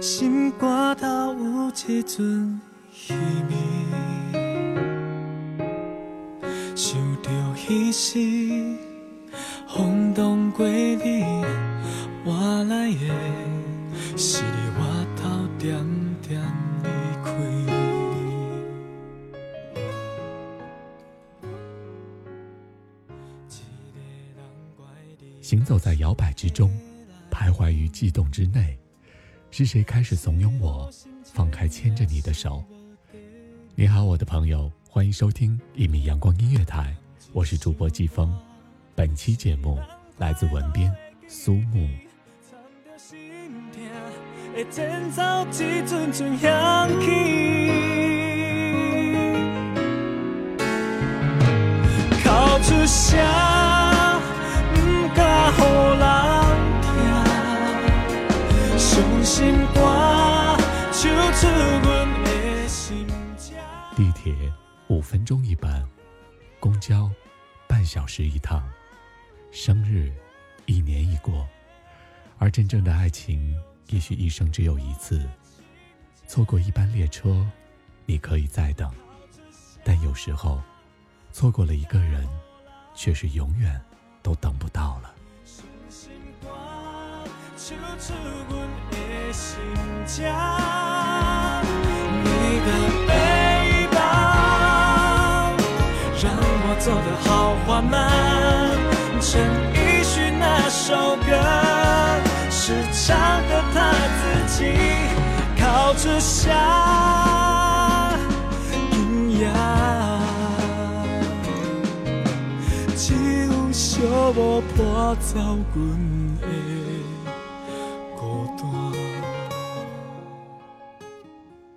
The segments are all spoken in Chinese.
心肝头有一阵稀微，想着彼时风动过你，我来的是行走在摇摆之中，徘徊于悸动之内。是谁开始怂恿我放开牵着你的手？你好，我的朋友，欢迎收听一米阳光音乐台，我是主播季风。本期节目来自文编苏木。铁五分钟一班，公交半小时一趟，生日一年一过，而真正的爱情也许一生只有一次。错过一班列车，你可以再等，但有时候错过了一个人，却是永远都等不到了。你的走得好缓慢。陈奕迅那首歌是唱的他自己，靠着下音乐，就笑我破走阮的。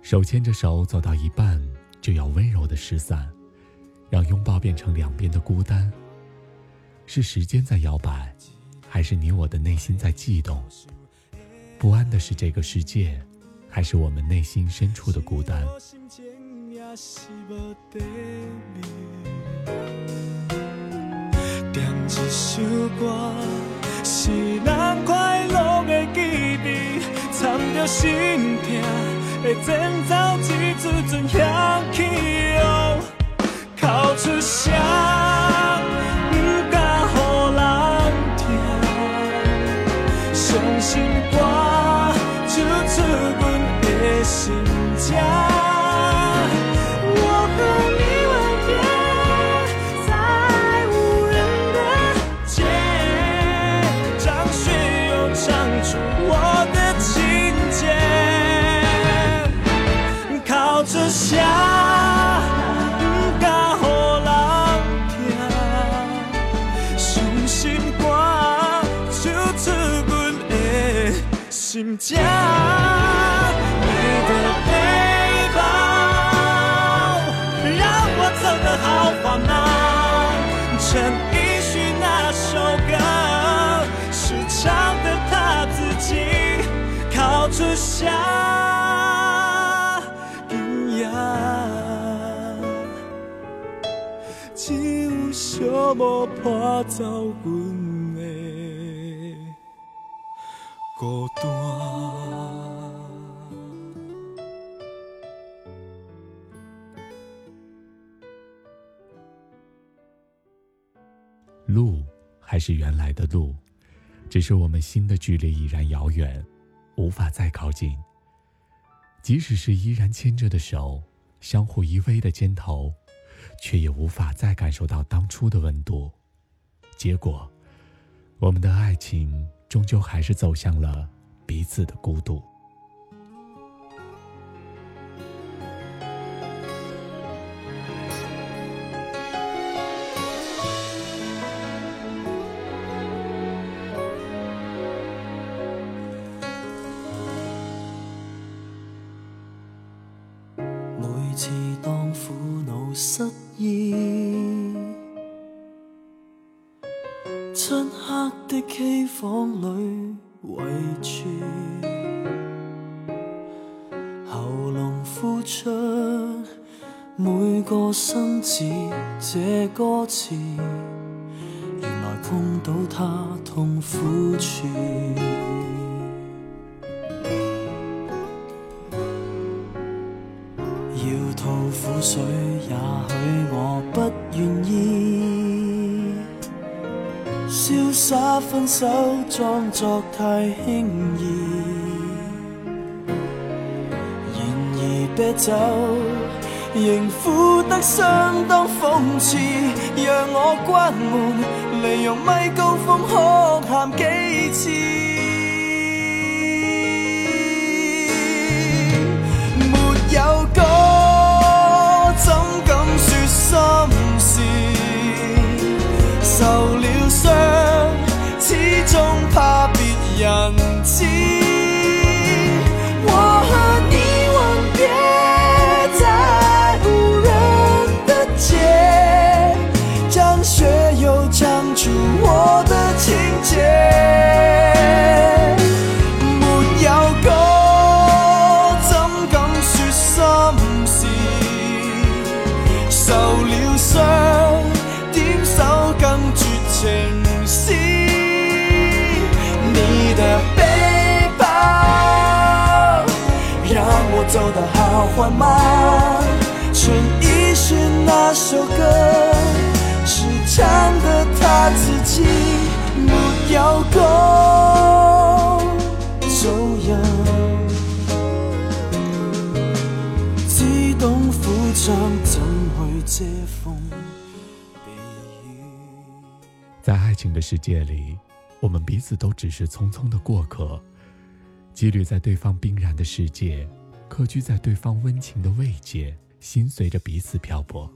手牵着手走到一半，就要温柔的失散，让拥抱变成两边的孤单。是时间在摇摆，还是你我的内心在悸动？不安的是这个世界，还是我们内心深处的孤单？点一首歌，是咱快乐的记忆，藏着心痛。会前走一阵阵响起只想家，你的背包让我走得好缓慢。陈奕迅那首歌，是唱的他自己靠出下音乐，只有寂寞破走阮孤单。路还是原来的路，只是我们心的距离已然遥远，无法再靠近。即使是依然牵着的手，相互依偎的肩头，却也无法再感受到当初的温度。结果，我们的爱情终究还是走向了彼此的孤独。个心字，这歌词，原来碰到他痛苦处。要吐苦水，也许我不愿意。潇洒分手，装作太轻易。然而啤酒仍苦得相当讽刺，让我关门，利用咪高峰哭喊几次。出我的情节。没有歌，怎敢说心事？受了伤，点首更绝情诗。你的背包，让我走得好缓慢。陈奕迅那首歌，是唱自己，没有歌，走样。只懂苦唱，怎去遮风？在爱情的世界里，我们彼此都只是匆匆的过客，羁旅在对方冰然的世界，客居在对方温情的慰藉，心随着彼此漂泊。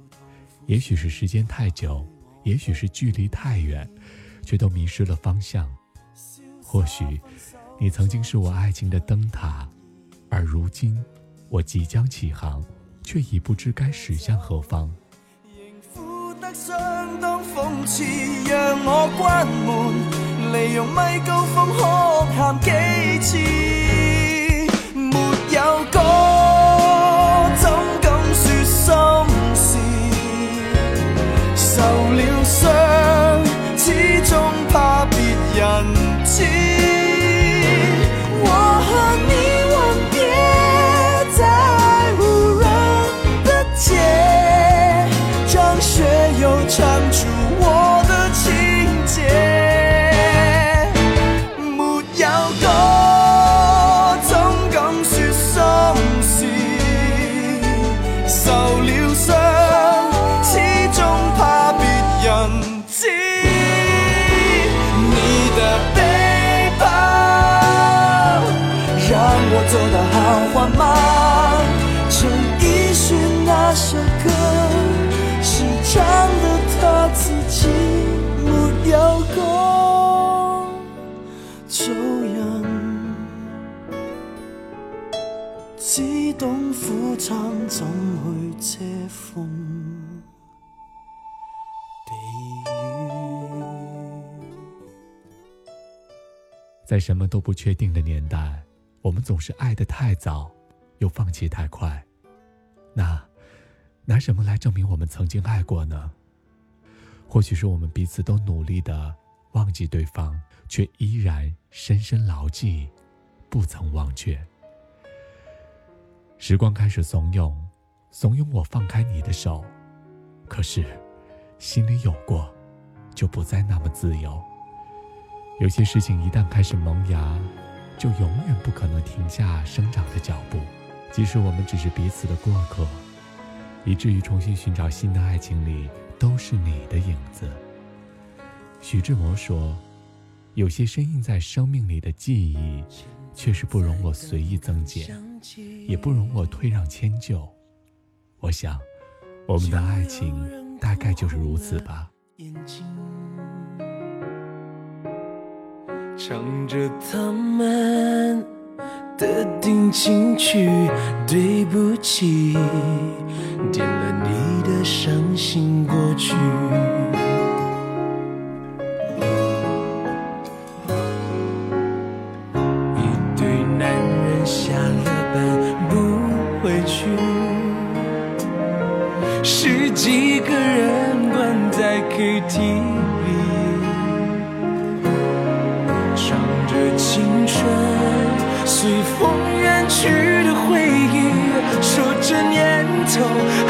也许是时间太久，也许是距离太远，却都迷失了方向。或许，你曾经是我爱情的灯塔，而如今，我即将起航，却已不知该驶向何方。苦得相當諷刺，讓我關門，利用咪高峰哭喊幾次。沒有歌，人在什么都不确定的年代，我们总是爱得太早，又放弃太快。那，拿什么来证明我们曾经爱过呢？或许是我们彼此都努力的忘记对方，却依然深深牢记，不曾忘却。时光开始怂恿，怂恿我放开你的手，可是，心里有过，就不再那么自由。有些事情一旦开始萌芽，就永远不可能停下生长的脚步。即使我们只是彼此的过客，以至于重新寻找新的爱情里，都是你的影子。徐志摩说：“有些深印在生命里的记忆，却是不容我随意增减，也不容我退让迁就。”我想，我们的爱情大概就是如此吧。唱着他们。的定情曲，对不起，点了你的伤心过去。青春。随风远去的回忆，说这年头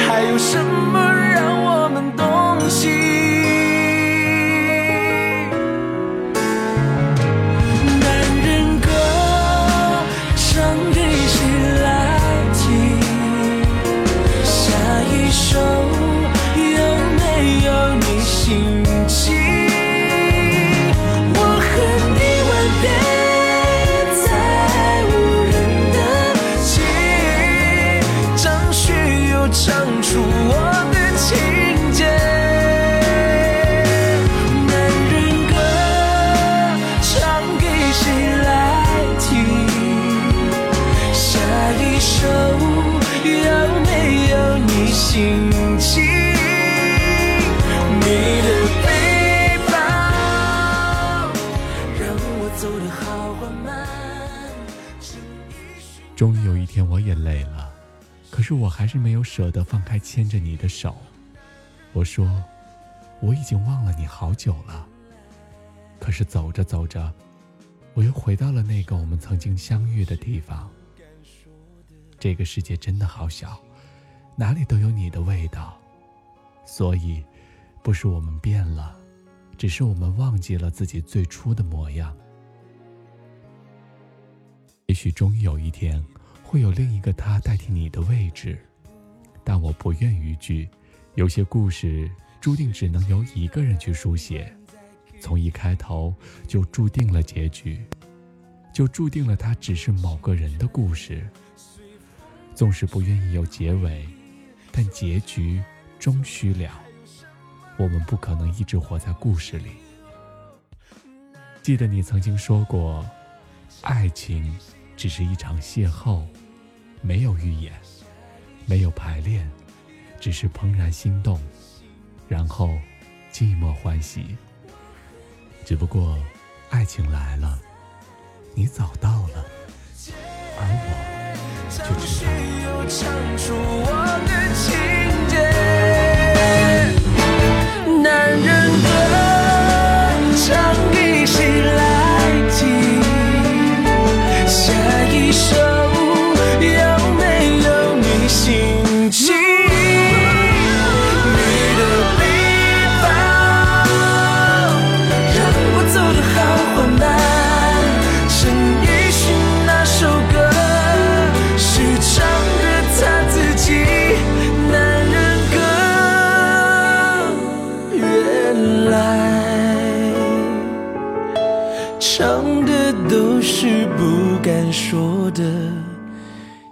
还有什么让我们动心？终于有一天，我也累了，可是我还是没有舍得放开牵着你的手。我说，我已经忘了你好久了。可是走着走着，我又回到了那个我们曾经相遇的地方。这个世界真的好小，哪里都有你的味道。所以，不是我们变了，只是我们忘记了自己最初的模样。也许终于有一天，会有另一个他代替你的位置，但我不愿逾矩。有些故事注定只能由一个人去书写，从一开头就注定了结局，就注定了它只是某个人的故事。纵使不愿意有结尾，但结局终须了。我们不可能一直活在故事里。记得你曾经说过，爱情。只是一场邂逅，没有预演，没有排练，只是怦然心动，然后寂寞欢喜。只不过，爱情来了，你早到了，而我却知道。男人歌，唱唱的都是不敢说。的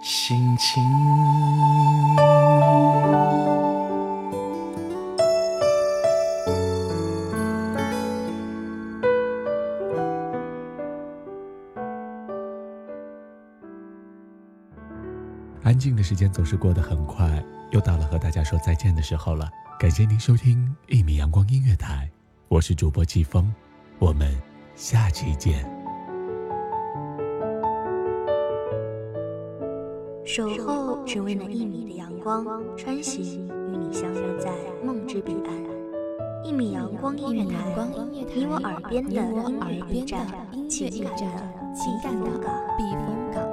心情。安静的时间总是过得很快，又到了和大家说再见的时候了。感谢您收听一米阳光音乐台，我是主播季风，我们下期见。守候只为那一米的阳光，穿行与你相约在梦之彼岸。一米阳光音乐台，你我耳边的音乐驿站，情感的情感的避风港。